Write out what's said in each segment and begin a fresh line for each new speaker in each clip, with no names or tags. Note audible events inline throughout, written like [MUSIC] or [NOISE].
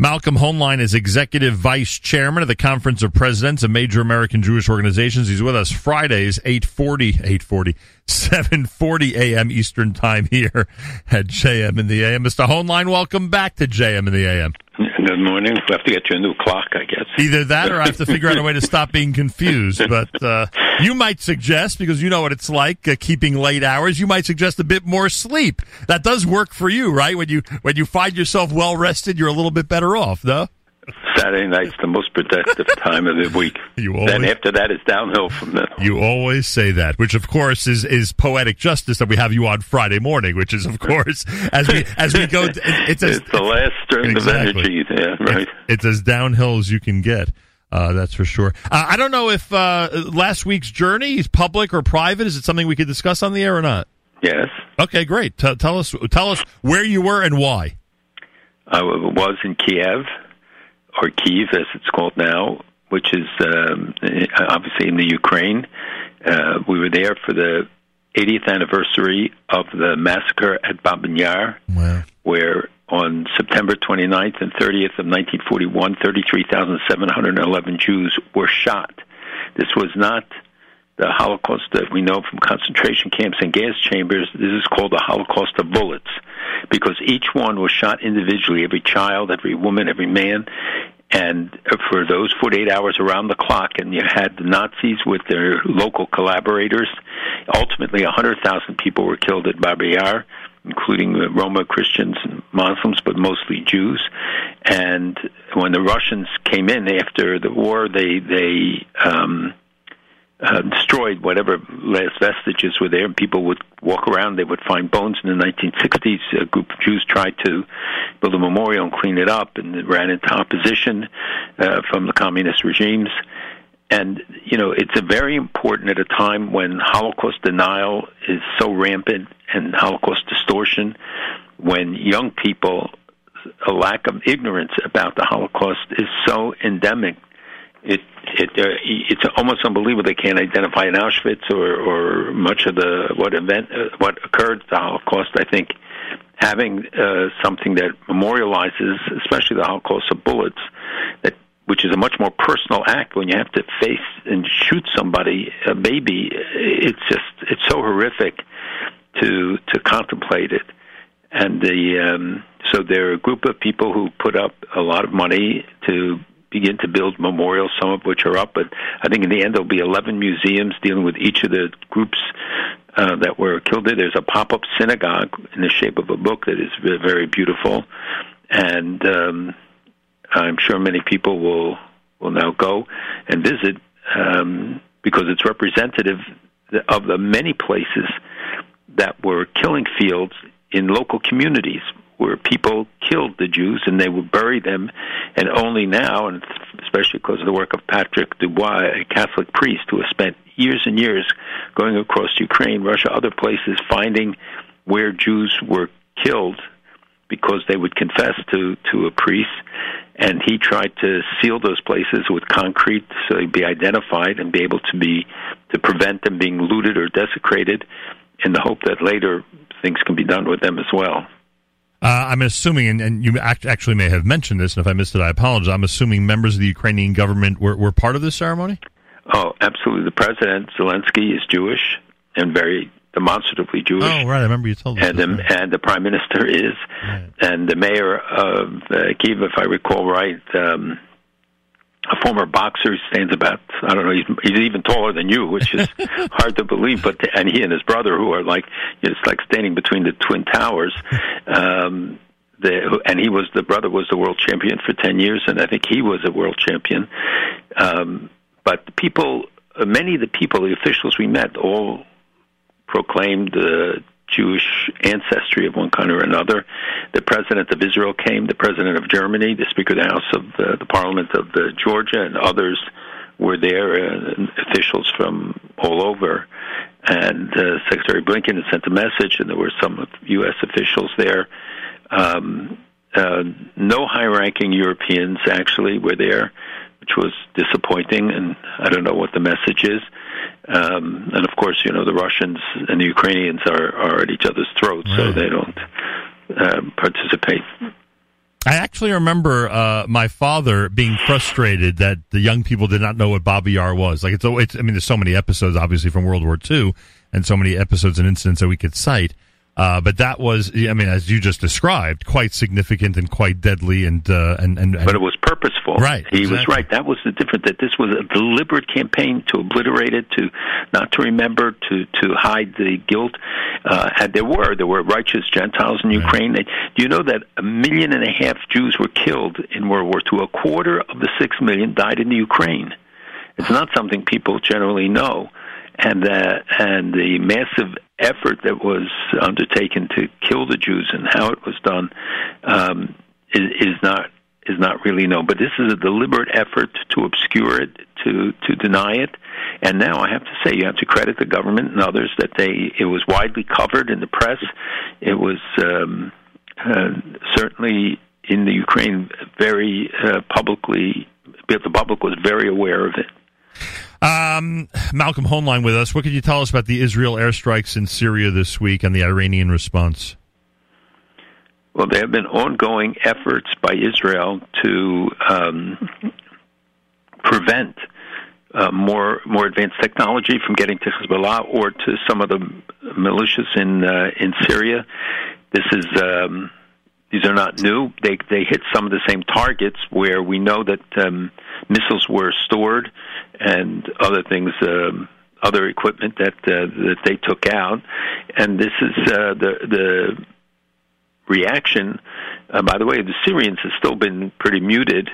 Malcolm Hoenlein is executive vice chairman of the Conference of Presidents of Major American Jewish Organizations. He's with us Fridays, 840, 840, 740 a.m. Eastern Time here at JM in the AM. Mr. Hoenlein, welcome back to JM in the AM.
Good morning. We have to get you a new clock, I guess.
Either that or I have to figure out a way to [LAUGHS] stop being confused. But uh, you might suggest, because you know what it's like uh, keeping late hours, you might suggest a bit more sleep. That does work for you, right? When you when you find yourself well rested, you're a little bit better off, though.
Saturday night's the most productive [LAUGHS] time of the week.
You always,
then after that, it's downhill from there.
You always say that, which of course is is poetic justice that we have you on Friday morning, which is of course as we as we go. [LAUGHS] It's,
as, it's the last string exactly. of energy. Yeah, right.
It's, it's as downhill as you can get. Uh, that's for sure. Uh, I don't know if uh, last week's journey is public or private. Is it something we could discuss on the air or not?
Yes.
Okay, great. T- tell us tell us where you were and why.
I was in Kiev or Kyiv, as it's called now, which is um, obviously in the Ukraine. Uh, we were there for the 80th anniversary of the massacre at Babi Yar, wow. where on September 29th and 30th of 1941, 33,711 Jews were shot. This was not the Holocaust that we know from concentration camps and gas chambers. This is called the Holocaust of bullets because each one was shot individually, every child, every woman, every man. And for those 48 hours around the clock, and you had the Nazis with their local collaborators. Ultimately, 100,000 people were killed at Babi including Roma Christians and Muslims, but mostly Jews. And when the Russians came in after the war, they they um, uh, destroyed whatever last vestiges were there, and people would walk around. They would find bones. In the 1960s, a group of Jews tried to build a memorial and clean it up, and it ran into opposition uh, from the communist regimes. And you know, it's a very important at a time when Holocaust denial is so rampant and Holocaust distortion, when young people a lack of ignorance about the Holocaust is so endemic it it uh, it's almost unbelievable they can't identify an Auschwitz or or much of the what event uh, what occurred the Holocaust. I think having uh, something that memorializes, especially the Holocaust of bullets, that which is a much more personal act when you have to face and shoot somebody, a baby. It's just it's so horrific to to contemplate it, and the um, so there are a group of people who put up a lot of money to begin to build memorials, some of which are up. But I think in the end there'll be 11 museums dealing with each of the groups uh, that were killed there. There's a pop-up synagogue in the shape of a book that is very beautiful, and um, I'm sure many people will will now go and visit um, because it's representative of the many places that were killing fields in local communities where people killed the Jews and they would bury them, and only now, and especially because of the work of Patrick Desbois, a Catholic priest who has spent years and years going across Ukraine, Russia, other places, finding where Jews were killed because they would confess to to a priest, and he tried to seal those places with concrete so they'd be identified and be able to be to prevent them being looted or desecrated, in the hope that later things can be done with them as well.
Uh, I'm assuming, and, and, you actually may have mentioned this, and if I missed it, I apologize. I'm assuming members of the Ukrainian government were, were part of this ceremony?
Oh, absolutely. The president, Zelensky, is Jewish and very demonstratively Jewish.
Oh, right. I remember you told
us. And, the, and the prime minister is. Right. And the mayor of uh, Kiev, if I recall right, um, a former boxer. He stands about I don't know. He's, he's even taller than you, which is [LAUGHS] hard to believe. But and he and his brother, who are like it's like standing between the twin towers. Um, the, and he was the brother was the world champion for ten years, and I think he was a world champion. Um, but the people, many of the people, the officials we met, all proclaimed uh, Jewish ancestry of one kind or another. The president of Israel came, the president of Germany, the Speaker of the House of uh, the Parliament of uh, Georgia, and others were there, uh, officials from all over. And uh, Secretary Blinken had sent a message, and there were some U.S. officials there. Um, uh, no high-ranking Europeans actually were there, which was disappointing, and I don't know what the message is. Um, and of course, you know, the Russians and the Ukrainians are, are at each other's throats, right. so they don't um, participate.
I actually remember uh, my father being frustrated that the young people did not know what Babi Yar was. Like it's, it's, I mean, there's so many episodes, obviously, from World War II, and so many episodes and incidents that we could cite. Uh, but that was, I mean, as you just described, quite significant and quite deadly, and uh, and, and, and
but it was purposeful.
Right,
he
exactly.
was right. That was the difference. That this was a deliberate campaign to obliterate it, to not to remember, to to hide the guilt. Uh, and there were there were righteous Gentiles in Ukraine. Right. Do you know that a million and a half Jews were killed in World War II? A quarter of the six million died in the Ukraine. It's not something people generally know and uh, and the massive effort that was undertaken to kill the Jews and how it was done um, is, is not is not really known. But this is a deliberate effort to obscure it, to to deny it. And now I have to say, you have to credit the government and others that they it was widely covered in the press. It was um, uh, certainly in the Ukraine very uh, publicly. The public was very aware of it.
Um, Malcolm Hoenlein with us. What could you tell us about the Israel airstrikes in Syria this week and the Iranian response?
Well, there have been ongoing efforts by Israel to um, prevent uh, more more advanced technology from getting to Hezbollah or to some of the militias in uh, in Syria. This is um, these are not new. They they hit some of the same targets where we know that um, missiles were stored and other things, um, other equipment that uh, that they took out. And this is uh, the the reaction. Uh, by the way, the Syrians have still been pretty muted.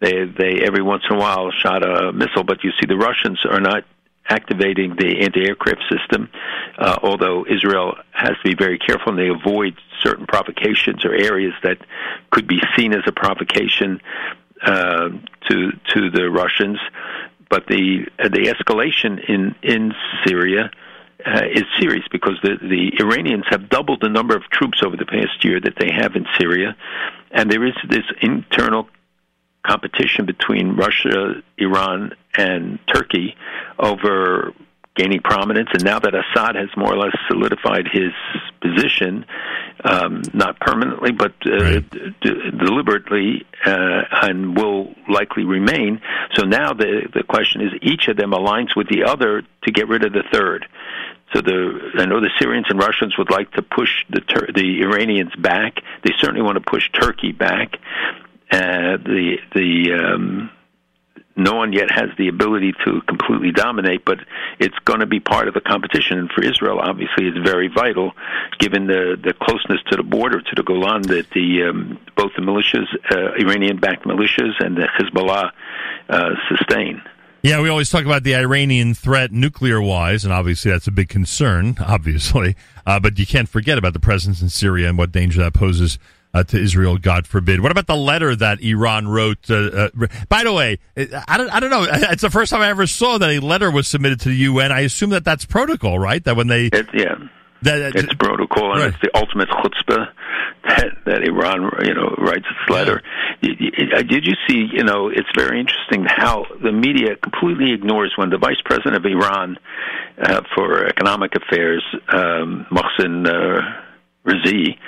They they every once in a while shot a missile, but you see the Russians are not activating the anti-aircraft system. Uh, although Israel has to be very careful and they avoid certain provocations or areas that could be seen as a provocation uh, to to the Russians. But the uh, the escalation in in Syria. Uh, is serious because the, the Iranians have doubled the number of troops over the past year that they have in Syria, and there is this internal competition between Russia, Iran, and Turkey over gaining prominence. And now that Assad has more or less solidified his position, um, not permanently, but uh, right. d- deliberately, uh, and will likely remain. So now the the question is, each of them aligns with the other to get rid of the third. So the I know the Syrians and Russians would like to push the Tur- the Iranians back. They certainly want to push Turkey back. Uh, the the um, no one yet has the ability to completely dominate, but it's going to be part of the competition. And for Israel, obviously, it's very vital, given the the closeness to the border, to the Golan, that the um, both the militias, uh, Iranian-backed militias, and the Hezbollah uh, sustain.
Yeah, we always talk about the Iranian threat nuclear wise, and obviously that's a big concern, [LAUGHS] obviously. Uh, but you can't forget about the presence in Syria and what danger that poses uh, to Israel, God forbid. What about the letter that Iran wrote? Uh, uh, by the way, I don't, I don't know. [LAUGHS] It's the first time I ever saw that a letter was submitted to the UN. I assume that that's protocol, right? That when they,
it, yeah,
that,
it's protocol, and right. it's the ultimate chutzpah that, that Iran, you know, writes its letter. Yeah. Did you see? You know, it's very interesting how the media completely ignores when the vice president of Iran uh, for economic affairs, um, Mohsen uh, Rezaei,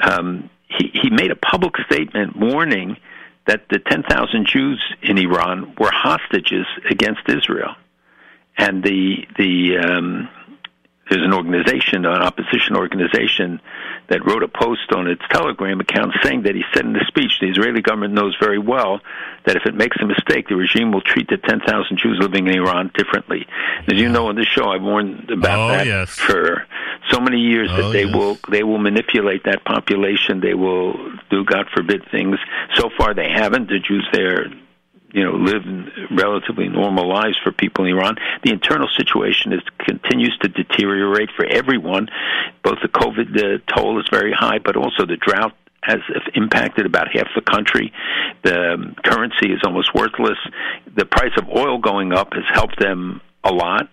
um, he, he made a public statement warning that the 10,000 Jews in Iran were hostages against Israel. And the the um, there's an organization, an opposition organization, that wrote a post on its Telegram account saying that he said in the speech, the Israeli government knows very well that if it makes a mistake, the regime will treat the 10,000 Jews living in Iran differently. As you know, on this show, I've warned about
oh,
that
yes.
for so many years
oh,
that they
yes.
will they will manipulate that population. They will do, God forbid, things. So far, they haven't. The Jews there you know live relatively normal lives for people in Iran. The internal situation is continues to deteriorate for everyone. Both the COVID uh, toll is very high, but also the drought has impacted about half the country. The um, currency is almost worthless. The price of oil going up has helped them a lot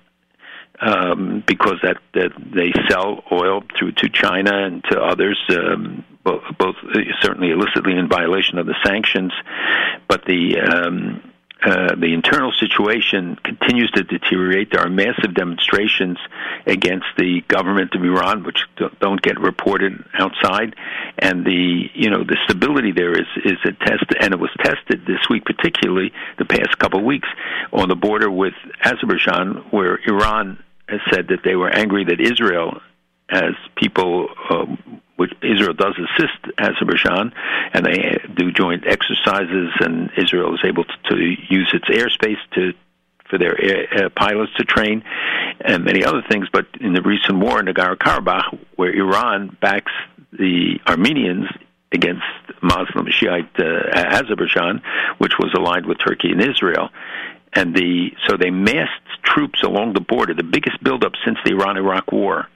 um, because that, that they sell oil through to China and to others, um, both, both certainly illicitly in violation of the sanctions. But the um, uh, the internal situation continues to deteriorate. There are massive demonstrations against the government of Iran, which don't get reported outside, and the you know the stability there is is a test, and it was tested this week, particularly the past couple of weeks on the border with Azerbaijan, where Iran has said that they were angry that Israel as people, um, which Israel does assist Azerbaijan, and they do joint exercises, and Israel is able to, use its airspace to for their air, uh, pilots to train, and many other things. But in the recent war in Nagorno-Karabakh, where Iran backs the Armenians against Muslim Shiite uh, Azerbaijan, which was aligned with Turkey and Israel, and the so they massed troops along the border, the biggest buildup since the Iran-Iraq War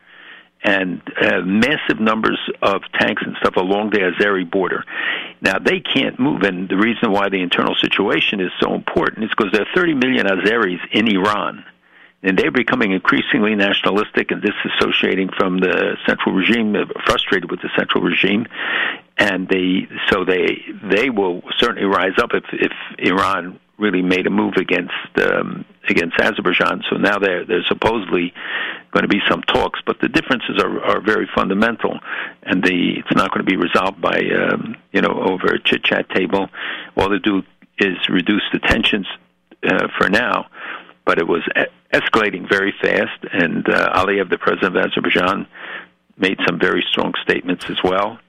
and uh, massive numbers of tanks and stuff along the Azeri border. Now they can't move, and the reason why the internal situation is so important is because there are 30 million Azeris in Iran, and they're becoming increasingly nationalistic and disassociating from the central regime, uh, frustrated with the central regime, and they so they they will certainly rise up if if Iran really made a move against um, against Azerbaijan. So now there there's supposedly going to be some talks, but the differences are are very fundamental, and the it's not going to be resolved by um, you know over a chit chat table. All they do is reduce the tensions uh, for now, but it was escalating very fast, and uh, Aliyev, the president of Azerbaijan, made some very strong statements as well.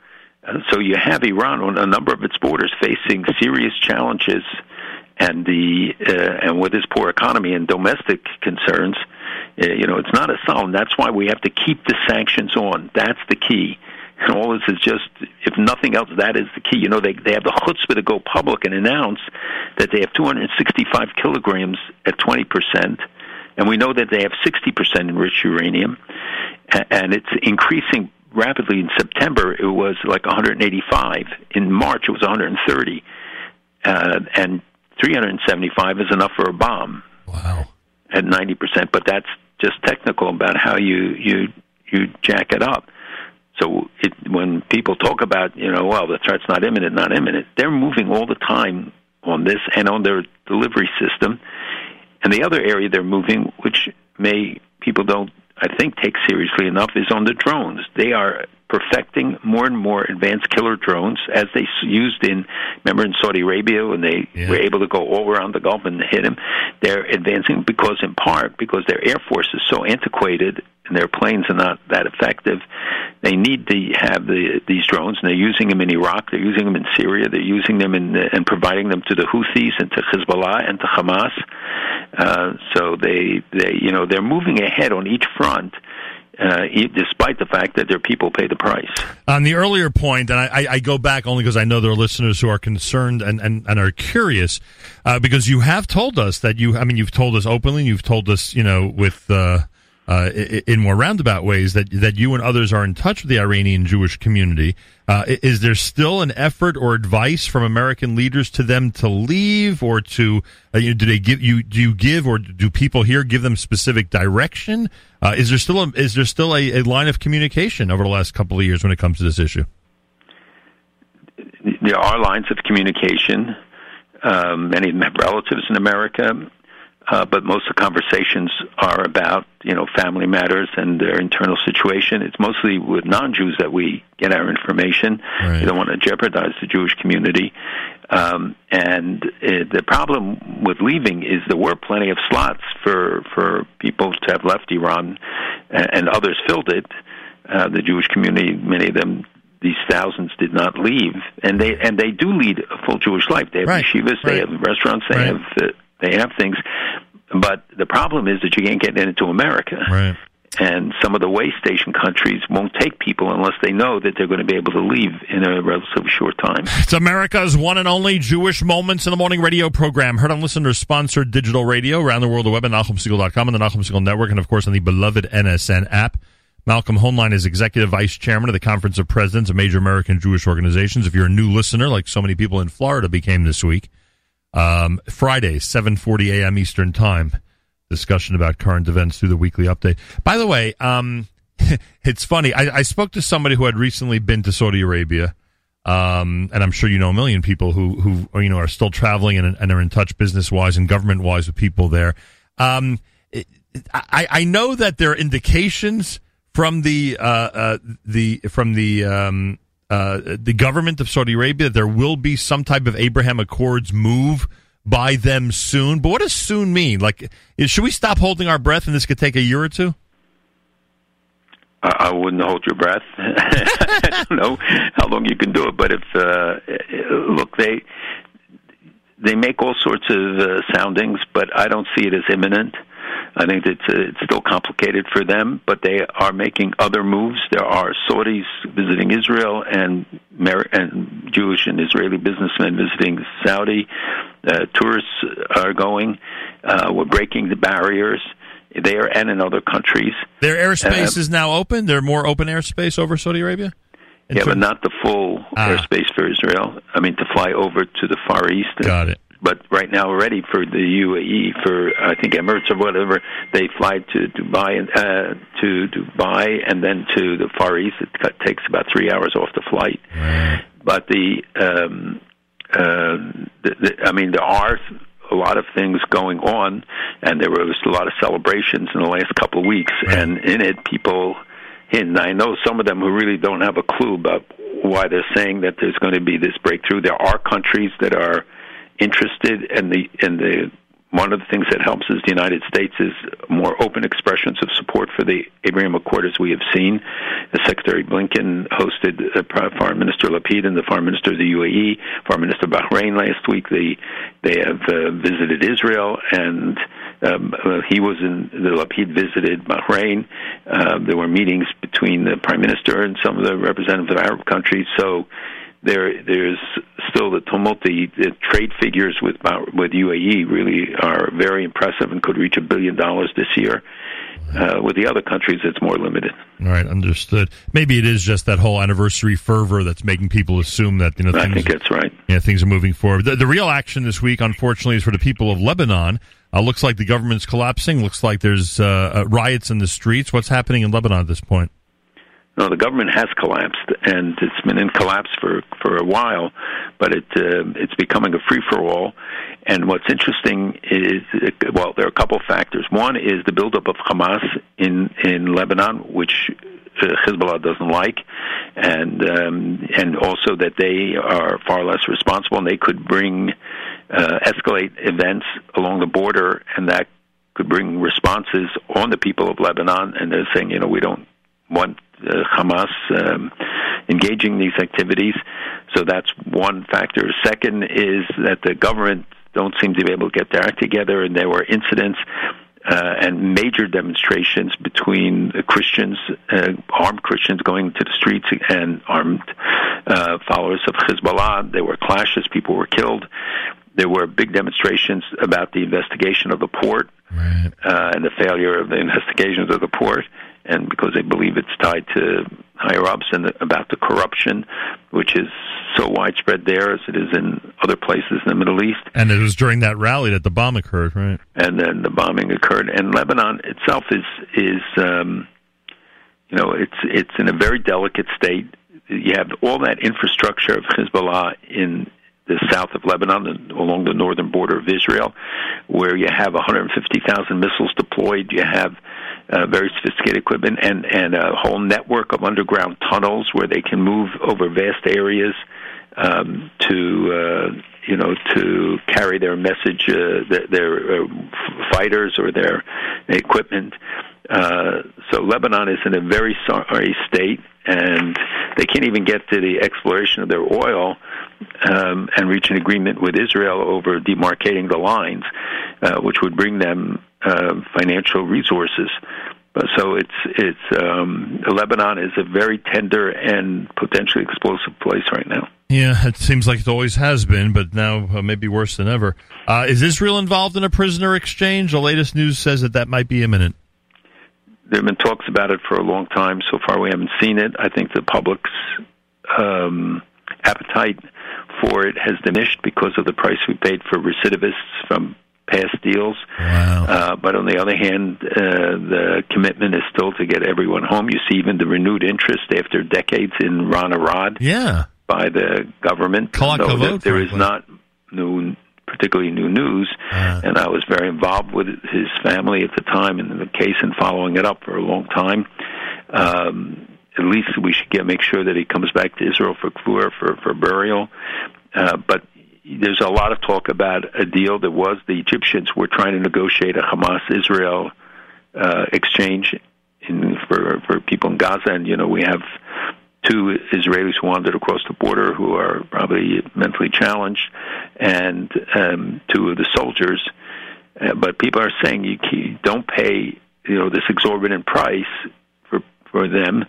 Uh, so you have Iran on a number of its borders facing serious challenges and the uh, and with this poor economy and domestic concerns, uh, you know, it's not a sound. That's why we have to keep the sanctions on. That's the key. And all this is just, if nothing else, that is the key. You know, they they have the chutzpah to go public and announce that they have 265 kilograms at 20 percent, and we know that they have 60 percent enriched uranium, and it's increasing rapidly. In September, it was like 185. In March, it was 130. Uh, and 375 is enough for a bomb.
Wow.
At 90%, but that's just technical about how you you you jack it up. So it, when people talk about, you know, well, the threat's not imminent, not imminent, they're moving all the time on this and on their delivery system. And the other area they're moving, which may people don't, I think, take seriously enough, is on the drones. They are perfecting more and more advanced killer drones as they used in remember in Saudi Arabia when they yeah. were able to go all around the Gulf and hit them they're advancing because in part because their air force is so antiquated and their planes are not that effective they need to have the these drones and they're using them in Iraq they're using them in Syria they're using them in and providing them to the Houthis and to Hezbollah and to Hamas uh, so they they you know they're moving ahead on each front uh, despite the fact that their people pay the price.
On the earlier point, and I, I go back only because I know there are listeners who are concerned and, and, and are curious, uh, because you have told us that you, I mean, you've told us openly, you've told us, you know, with, uh, uh, in more roundabout ways that that you and others are in touch with the Iranian Jewish community. Uh, is there still an effort or advice from American leaders to them to leave, or to uh, you know, do they give you do you give or do people here give them specific direction? Uh, is there still a, is there still a, a line of communication over the last couple of years when it comes to this issue?
There are lines of communication. Um, many of them have relatives in America uh, but most of the conversations are about you know family matters and their internal situation. It's mostly with non-Jews that we get our information. Right. We don't want to jeopardize the Jewish community. Um, and it, the problem with leaving is there were plenty of slots for for people to have left Iran, and, and others filled it. Uh, the Jewish community, many of them these thousands did not leave, and they and they do lead a full Jewish life. They have right. yeshivas, right. they have restaurants, they right. have uh, they have things, but the problem is that you can't get into America.
Right.
And some of the way station countries won't take people unless they know that they're going to be able to leave in a relatively short time. [LAUGHS]
It's America's one and only Jewish Moments in the Morning radio program. Heard on listeners sponsored digital radio around the world, the web at NachumSegal.com and the Nachum Segal Network, and of course on the beloved NSN app. Malcolm Hoenlein is executive vice chairman of the Conference of Presidents of Major American Jewish Organizations. If you're a new listener, like so many people in Florida became this week, um, Friday, 7:40 a.m. Eastern Time. Discussion about current events through the weekly update. By the way, um, [LAUGHS] it's funny. I, I, spoke to somebody who had recently been to Saudi Arabia, Um, and I'm sure you know a million people who who you know are still traveling and, and are in touch business wise and government wise with people there. Um, it, I, I know that there are indications from the uh, uh, the from the um, uh, the government of Saudi Arabia there will be some type of Abraham Accords move by them soon. But what does soon mean? Like, is, should we stop holding our breath and this could take a year or two?
I wouldn't hold your breath. I don't know how long you can do it, but if uh, look, they they make all sorts of uh, soundings, but I don't see it as imminent. I think it's uh, it's still complicated for them, but they are making other moves. There are Saudis visiting Israel and Mer- and Jewish and Israeli businessmen visiting Saudi. Uh, tourists are going. Uh, we're breaking the barriers there and in other countries.
Their airspace uh, is now open. They're more open airspace over Saudi Arabia.
Yeah, but not the full ah. airspace for Israel. I mean, to fly over to the Far East.
Got it
but right now already for the UAE for I think Emirates or whatever they fly to Dubai and uh, to Dubai and then to the Far East. It takes about three hours off the flight. But the, um, uh, the, the I mean there are a lot of things going on, and there was a lot of celebrations in the last couple of weeks, right. and in it people. And I know some of them who really don't have a clue about why they're saying that there's going to be this breakthrough. There are countries that are interested in the in the one of the things that helps is the United States is more open expressions of support for the Abraham Accord as we have seen. The Secretary Blinken hosted uh, Foreign Minister Lapid and the Foreign Minister of the UAE, Foreign Minister of Bahrain last week. They they have uh, visited Israel and um, he was in the Lapid visited Bahrain. Uh, there were meetings between the Prime Minister and some of the representatives of Arab countries. So there there's the tumult. The, trade figures with with UAE really are very impressive and could reach a billion dollars this year. Uh, with the other countries, it's more limited.
All right, understood. Maybe it is just that whole anniversary fervor that's making people assume that you know.
Things, I think that's right.
Yeah, things are moving forward. The, the, real action this week, unfortunately, is for the people of Lebanon. Uh, looks like the government's collapsing. Looks like there's uh, uh riots in the streets. What's happening in Lebanon at this point?
No, the government has collapsed, and it's been in collapse for for a while, but it uh, it's becoming a free for all. And what's interesting is, well, there are a couple factors. One is the buildup of Hamas in in Lebanon, which uh, Hezbollah doesn't like, and um, and also that they are far less responsible, and they could bring uh, escalate events along the border, and that could bring responses on the people of Lebanon. And they're saying, you know, we don't want uh, Hamas um, engaging these activities. So that's one factor. Second is that the government don't seem to be able to get their act together, and there were incidents uh, and major demonstrations between Christians, uh, armed Christians going to the streets, and armed uh, followers of Hezbollah. There were clashes, people were killed. There were big demonstrations about the investigation of the port right. uh, and the failure of the [LAUGHS] investigations of the port and because they believe it's tied to higher ups and the, about the corruption, which is so widespread there as it is in other places in the Middle East.
And it was during that rally that the bomb occurred, right?
And then the bombing occurred. And Lebanon itself is is um, you know it's it's in a very delicate state. You have all that infrastructure of Hezbollah in the south of Lebanon, along the northern border of Israel, where you have 150,000 missiles deployed. You have uh, very sophisticated equipment and and a whole network of underground tunnels where they can move over vast areas um, to uh, you know to carry their message, uh, their, their uh, fighters or their equipment. Uh, so Lebanon is in a very sorry state, and they can't even get to the exploration of their oil um, and reach an agreement with Israel over demarcating the lines, uh, which would bring them uh, financial resources. So it's it's um, Lebanon is a very tender and potentially explosive place right now.
Yeah, it seems like it always has been, but now uh, maybe worse than ever. Uh, is Israel involved in a prisoner exchange? The latest news says that that might be imminent.
There have been talks about it for a long time. So far, we haven't seen it. I think the public's um, appetite for it has diminished because of the price we paid for recidivists from past deals.
Wow.
Uh, but on the other hand, uh, the commitment is still to get everyone home. You see even the renewed interest after decades in Ron Arad.
Yeah.
by the government.
Though
there, there is not new, particularly new news, uh, and I was very involved with his family at the time in the case and following it up for a long time. Um, at least we should get make sure that he comes back to Israel for for for, for burial. Uh, but there's a lot of talk about a deal that was the Egyptians were trying to negotiate a Hamas Israel uh, exchange in, for for people in Gaza, and you know we have two Israelis who wandered across the border who are probably mentally challenged, and um, two of the soldiers. Uh, but people are saying you, you don't pay you know this exorbitant price for for them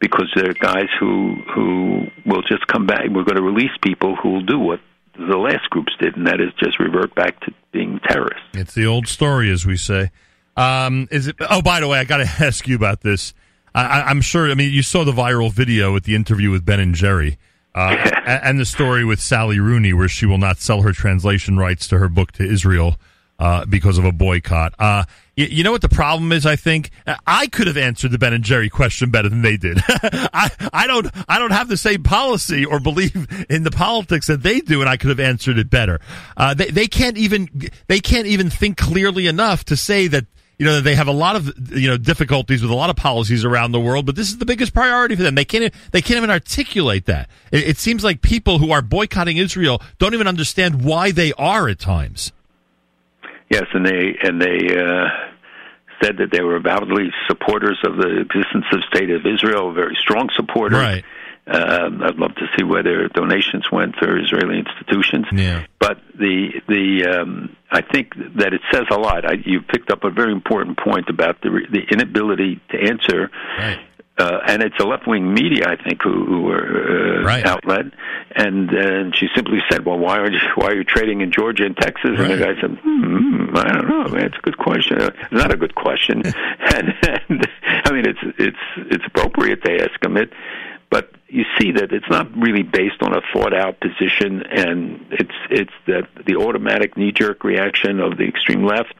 because there are guys who who will just come back. We're going to release people who will do what the last groups did, and that is just revert back to being terrorists.
It's the old story, as we say. Um, is it? Oh, by the way, I got to [LAUGHS] ask you about this. I, am sure. I mean, you saw the viral video with the interview with Ben and Jerry, uh, [LAUGHS] and the story with Sally Rooney, where she will not sell her translation rights to her book to Israel uh, because of a boycott. Uh, you, you, know what the problem is? I think I could have answered the Ben and Jerry question better than they did. [LAUGHS] I, I don't I don't have the same policy or believe in the politics that they do, and I could have answered it better. Uh, they they can't even they can't even think clearly enough to say that you know that they have a lot of you know difficulties with a lot of policies around the world, but this is the biggest priority for them. They can't they can't even articulate that. It, it seems like people who are boycotting Israel don't even understand why they are at times.
Yes, and they and they uh, said that they were avowedly supporters of the existence of state of Israel, very strong supporters.
Right.
Uh, I'd love to see where their donations went to Israeli institutions.
Yeah.
But the the um, I think that it says a lot. I, you picked up a very important point about the the inability to answer
right
uh, and it's a left wing media, I think, who, who were uh,
right.
outlet, and uh, she simply said, "Well, why are you why are you trading in Georgia and Texas?"
Right.
And the guy said, hmm, "I don't know. Man, it's a good question. It's not a good question." [LAUGHS] and, and I mean, it's it's it's appropriate to ask him it, but you see that it's not really based on a thought out position, and it's it's that the automatic knee jerk reaction of the extreme left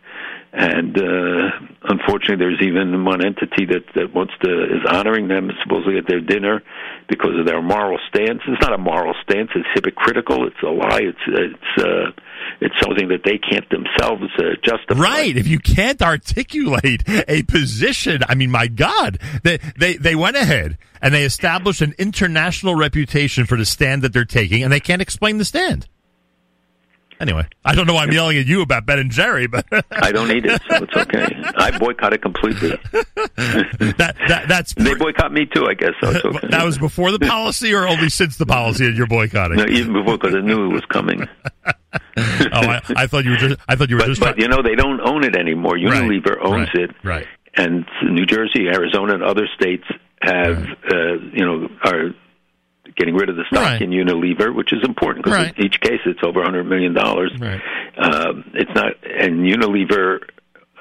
and uh, unfortunately, there's even one entity that that wants to is honoring them supposedly at their dinner because of their moral stance. It's not a moral stance; it's hypocritical. It's a lie. It's it's uh, it's something that they can't themselves uh, justify.
Right? If you can't articulate a position, I mean, my God, they they they went ahead and they established an international reputation for the stand that they're taking, and they can't explain the stand. Anyway, I don't know why I'm yelling at you about Ben and Jerry, but
I don't need it, so it's [LAUGHS] okay. I boycott it completely.
that, that that's
they boycott me too, I guess. So it's okay.
that was before the policy, or only since the policy that you're boicotting?
No, even before, because I knew it was coming. [LAUGHS]
oh, I, I, thought you were just. I thought you were
but,
just.
But you know, they don't own it anymore. Unilever
right,
owns
right,
it,
right?
And New Jersey, Arizona, and other states have, right. uh, you know, are getting rid of the stock
right.
in Unilever, which is important because
right.
in each case it's over 100 million dollars.
Right.
Um, it's not, and Unilever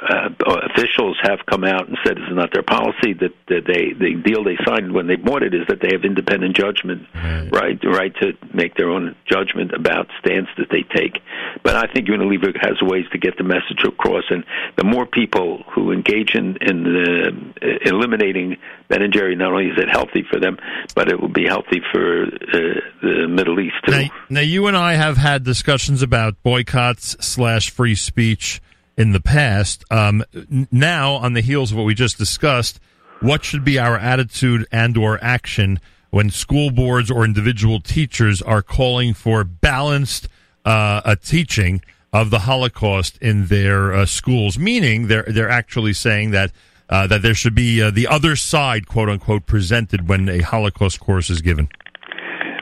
uh, officials have come out and said it's not their policy that, that they the deal they signed when they bought it is that they have independent judgment
right.
right the right to make their own judgment about stance that they take. But I think Unilever has ways to get the message across. And the more people who engage in in the, uh, eliminating Ben and Jerry not only is it healthy for them but it will be healthy for uh, the Middle East too.
Now, now you and I have had discussions about boycotts slash free speech in the past. Um, now, on the heels of what we just discussed, what should be our attitude and or action when school boards or individual teachers are calling for balanced uh, teaching of the Holocaust in their uh, schools? Meaning, they're they're actually saying that. Uh, that there should be uh, the other side, quote unquote, presented when a Holocaust course is given.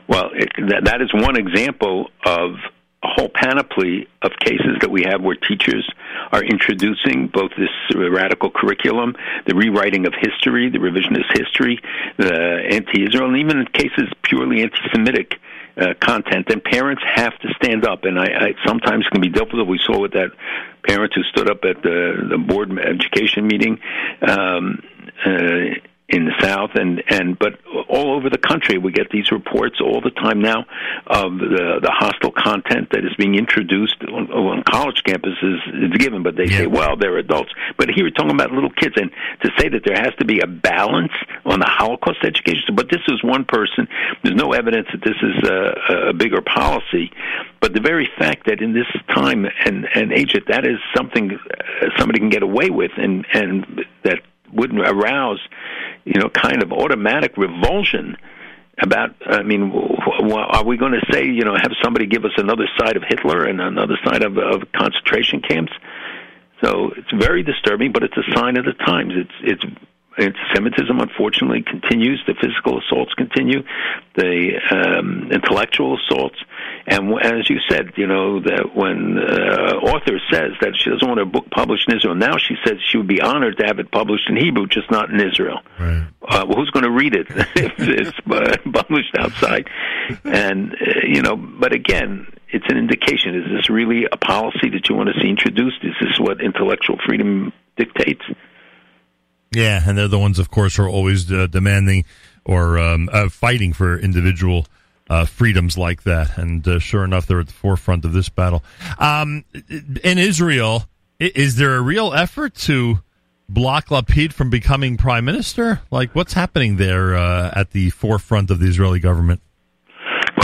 Well, it, that is one example of a whole panoply of cases that we have where teachers are introducing both this radical curriculum, the rewriting of history, the revisionist history, the anti-Israel, and even in cases purely anti-Semitic uh, content. And parents have to stand up, and I, I sometimes can be difficult. We saw with that parent who stood up at the, the board education meeting. Um, uh, in the south and and but all over the country we get these reports all the time now of the the hostile content that is being introduced on, on college campuses. Is given but they yeah. say well they're adults. But here we're talking about little kids and to say that there has to be a balance on the holocaust education but this is one person. There's no evidence that this is a, a bigger policy but the very fact that in this time and and age that that is something uh, somebody can get away with and and that wouldn't arouse, you know, kind of automatic revulsion about i mean are we going to say you know have somebody give us another side of hitler and another side of, of concentration camps? So it's very disturbing but it's a sign of the times. It's it's anti-Semitism, unfortunately, continues. The physical assaults continue, the um, intellectual assaults, and as you said, you know that when uh, author says that she doesn't want her book published in Israel, now she says she would be honored to have it published in Hebrew, just not in Israel. Right. Uh, well, who's going to read it [LAUGHS] if it's uh, published outside? And uh, you know, but again, it's an indication. Is this really a policy that you want to see introduced? Is this what intellectual freedom dictates?
Yeah, and they're the ones, of course, who are always uh, demanding or um, uh, fighting for individual uh, freedoms like that. And uh, sure enough, they're at the forefront of this battle. Um, in Israel, is there a real effort to block Lapid from becoming prime minister? Like, what's happening there uh, at the forefront of the Israeli government?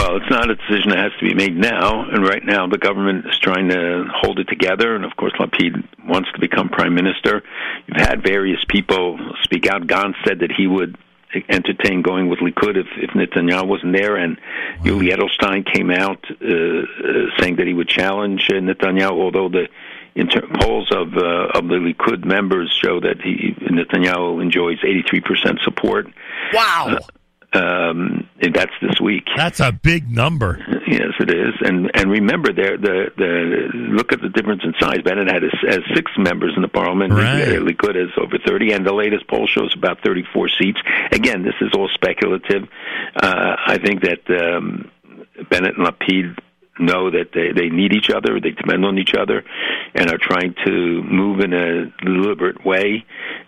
Well, it's not a decision that has to be made now, and right now the government is trying to hold it together. And of course, Lapid wants to become prime minister. You've had various people speak out. Gantz said that he would entertain going with Likud if, if Netanyahu wasn't there, and Yuli Edelstein came out uh, uh, saying that he would challenge uh, Netanyahu, although the inter- polls of uh, of the Likud members show that he Netanyahu enjoys 83% support.
Wow.
Um, that's this week.
That's a big number.
Yes, it is. And and remember, there the the look at the difference in size. Bennett had has six members in the parliament.
Right.
Likud has over thirty, and the latest poll shows about thirty four seats. Again, this is all speculative. Uh, I think that um, Bennett and Lapid know that they, they need each other, they depend on each other, and are trying to move in a deliberate way.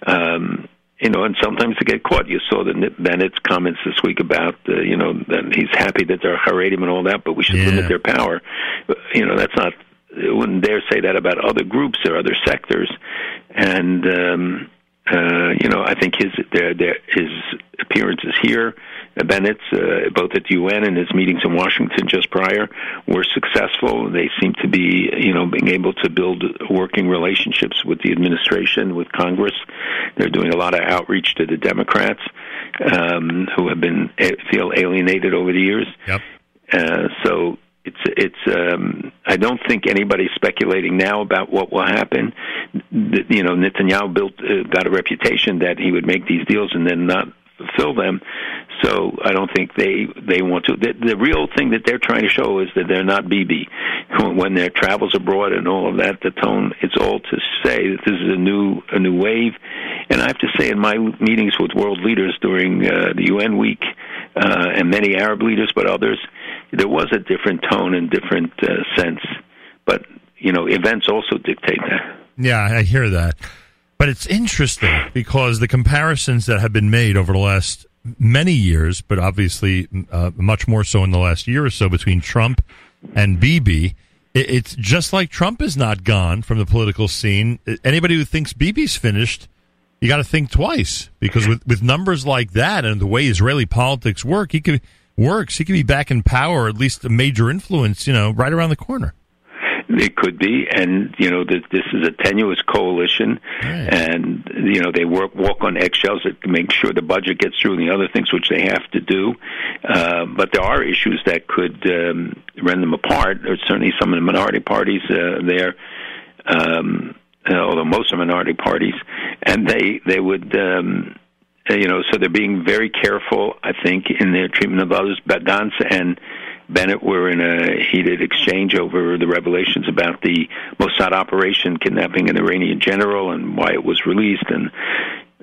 Um, you know, and sometimes they get caught. You saw the Bennett's comments this week about, uh, you know, that he's happy that they're Haredim and all that, but we should yeah. limit their power. You know, that's not. I wouldn't dare say that about other groups or other sectors. And um, uh, you know, I think his there, there, his appearances here Bennett's, uh, both at the UN and his meetings in Washington just prior, were successful. They seem to be, you know, being able to build working relationships with the administration, with Congress. They're doing a lot of outreach to the Democrats um, who have been feel alienated over the years.
Yep.
Uh, so it's it's um I don't think anybody's speculating now about what will happen. You know, Netanyahu built uh, got a reputation that he would make these deals and then not fulfill them. So I don't think they they want to. The, the real thing that they're trying to show is that they're not Bibi. When their travels abroad and all of that, the tone it's all to say that this is a new a new wave. And I have to say, in my meetings with world leaders during uh, the UN week uh, and many Arab leaders, but others, there was a different tone and different uh, sense. But you know, events also dictate that.
Yeah, I hear that. But it's interesting because the comparisons that have been made over the last many years, but obviously uh, much more so in the last year or so between Trump and Bibi, it's just like Trump is not gone from the political scene. Anybody who thinks Bibi's finished, you got to think twice because with, with numbers like that and the way Israeli politics work, he could works. He could be back in power, at least a major influence, you know, right around the corner.
It could be, and you know this, this is a tenuous coalition, right. and you know they work walk on eggshells to make sure the budget gets through and the other things which they have to do. Uh, but there are issues that could um, rend them apart. There's certainly some of the minority parties uh, there. Um, uh, although most are minority parties, and they they would um, you know so they're being very careful, I think, in their treatment of others. Gantz and Bennett were in a heated exchange over the revelations about the Mossad operation kidnapping an Iranian general and why it was released and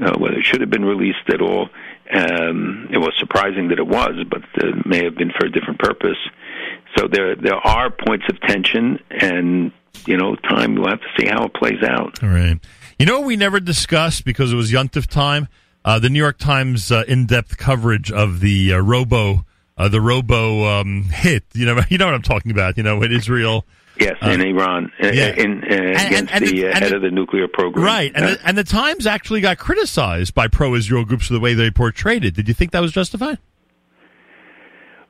uh, whether it should have been released at all. Um, it was surprising that it was, but it may have been for a different purpose. So there there are points of tension, and you know, time we'll have to see how it plays out.
All right. You know, we never discussed because it was Yuntif time uh, the New York Times uh, in-depth coverage of the uh, Robo, uh, the Robo um, hit. You know, [LAUGHS] you know what I'm talking about. You know, in Israel.
Yes, in Iran, uh,
yeah.
in, uh, against
and
the
the-
uh, head
the-
of the nuclear program.
Right, and
Uh,
the, and the Times actually got criticized by pro-Israel groups for the way they portrayed it. Did you think that was justified?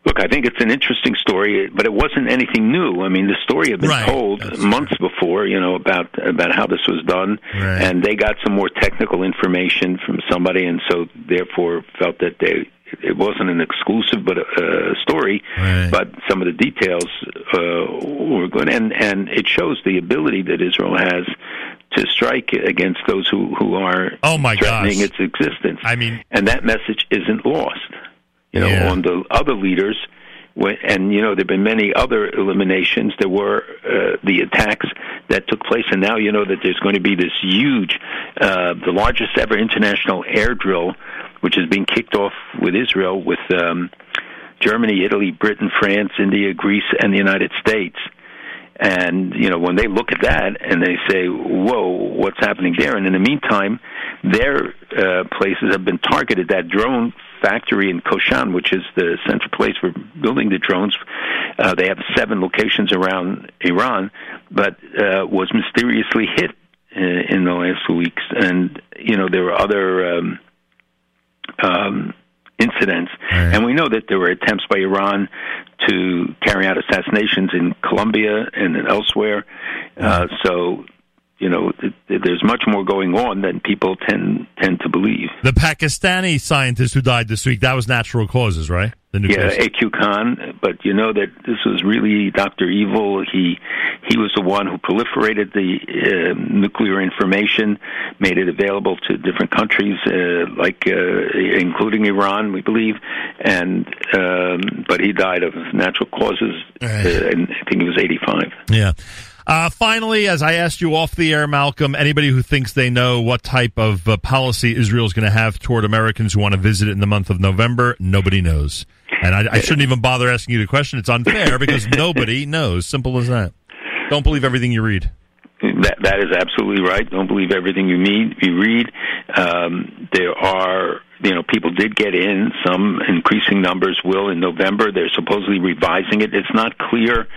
Look, I think it's an interesting story, but it wasn't anything new. I mean, the story had been
Right.
told
That's
months before, you know, about about how this was done,
Right.
and they got some more technical information from somebody, and so therefore felt that they it wasn't an exclusive but a, a story,
Right.
but some of the details uh, were good, and and it shows the ability that Israel has to strike against those who who are
Oh, my
threatening
gosh.
its existence.
I mean-
and that message isn't lost you know,
Yeah.
on the other leaders. And you know, there've been many other eliminations. There were uh, the attacks that took place, and now you know that there's going to be this huge, uh, the largest ever international air drill, which is being kicked off with Israel, with um, Germany, Italy, Britain, France, India, Greece, and the United States. And you know, when they look at that and they say, "Whoa, what's happening there?" And in the meantime, their uh, places have been targeted. That drone factory in Kashan, which is the central place for building the drones, uh, they have seven locations around Iran, but uh, was mysteriously hit uh, in the last weeks. And you know, there were other. Um, um, incidents,
Right.
and we know that there were attempts by Iran to carry out assassinations in Colombia and elsewhere. Uh, so, you know, th- th- there's much more going on than people tend tend to believe.
The Pakistani scientist who died this week, that was natural causes, right? The nuclear
Yeah, AQ Khan, but you know that this was really Dr. Evil. He he was the one who proliferated the uh, nuclear information, made it available to different countries, uh, like uh, including Iran, we believe. And um, but he died of natural causes, uh, and I think he was 85.
Yeah. Uh, finally, as I asked you off the air, Malcolm, anybody who thinks they know what type of uh, policy Israel is going to have toward Americans who want to visit it in the month of November, nobody knows. And I, I shouldn't even bother asking you the question. It's unfair because [LAUGHS] nobody knows. Simple as that. Don't believe everything you read.
That that is absolutely right. Don't believe everything you mean you read. Um, there are you know people did get in. Some increasing numbers will in November. They're supposedly revising it. It's not clear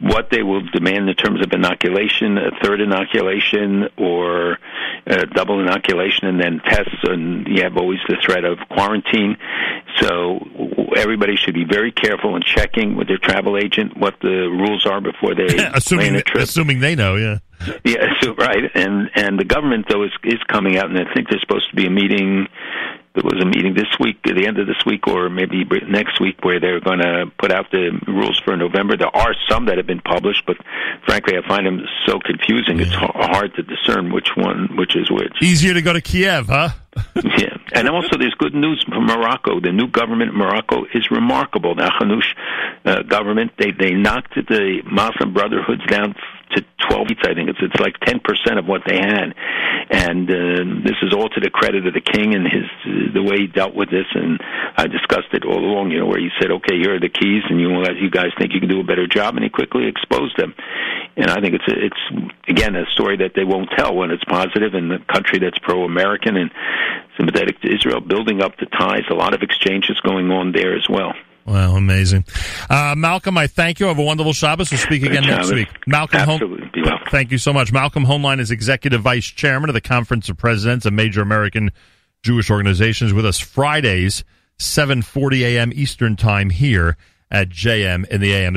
what they will demand in terms of inoculation, a third inoculation, or a double inoculation, and then tests. And you have always the threat of quarantine. So everybody should be very careful in checking with their travel agent what the rules are before they [LAUGHS]
assuming,
plan trip.
assuming they know, yeah.
Yeah, [LAUGHS] so right, and and the government though is is coming out, and I think there's supposed to be a meeting. There was a meeting this week, at the end of this week, or maybe next week, where they're going to put out the rules for November. There are some that have been published, but frankly, I find them so confusing. It's hard to discern which one, which is which.
Easier to go to Kyiv, huh? [LAUGHS] [LAUGHS]
yeah, and also there's good news from Morocco. The new government in Morocco is remarkable. The Hanoush uh, government they they knocked the Muslim Brotherhoods down to 12 seats. I think it's it's like 10 percent of what they had, and uh, this is all to the credit of the king and his uh, the way he dealt with this. And I discussed it all along, you know, where he said, "Okay, here are the keys, and you you guys think you can do a better job," and he quickly exposed them. And I think it's a, it's again a story that they won't tell when it's positive in the country that's pro-American and sympathetic to Israel, building up the ties. A lot of exchanges going on there as well.
Wow, amazing. Uh, Malcolm, I thank you. Have a wonderful Shabbos. We'll speak again next week. Malcolm
Absolutely. Be well.
Thank you so much. Malcolm Hoenlein is Executive Vice Chairman of the Conference of Presidents of Major American Jewish Organizations with us Fridays, 7.40 a.m. Eastern Time here at JM in the AM.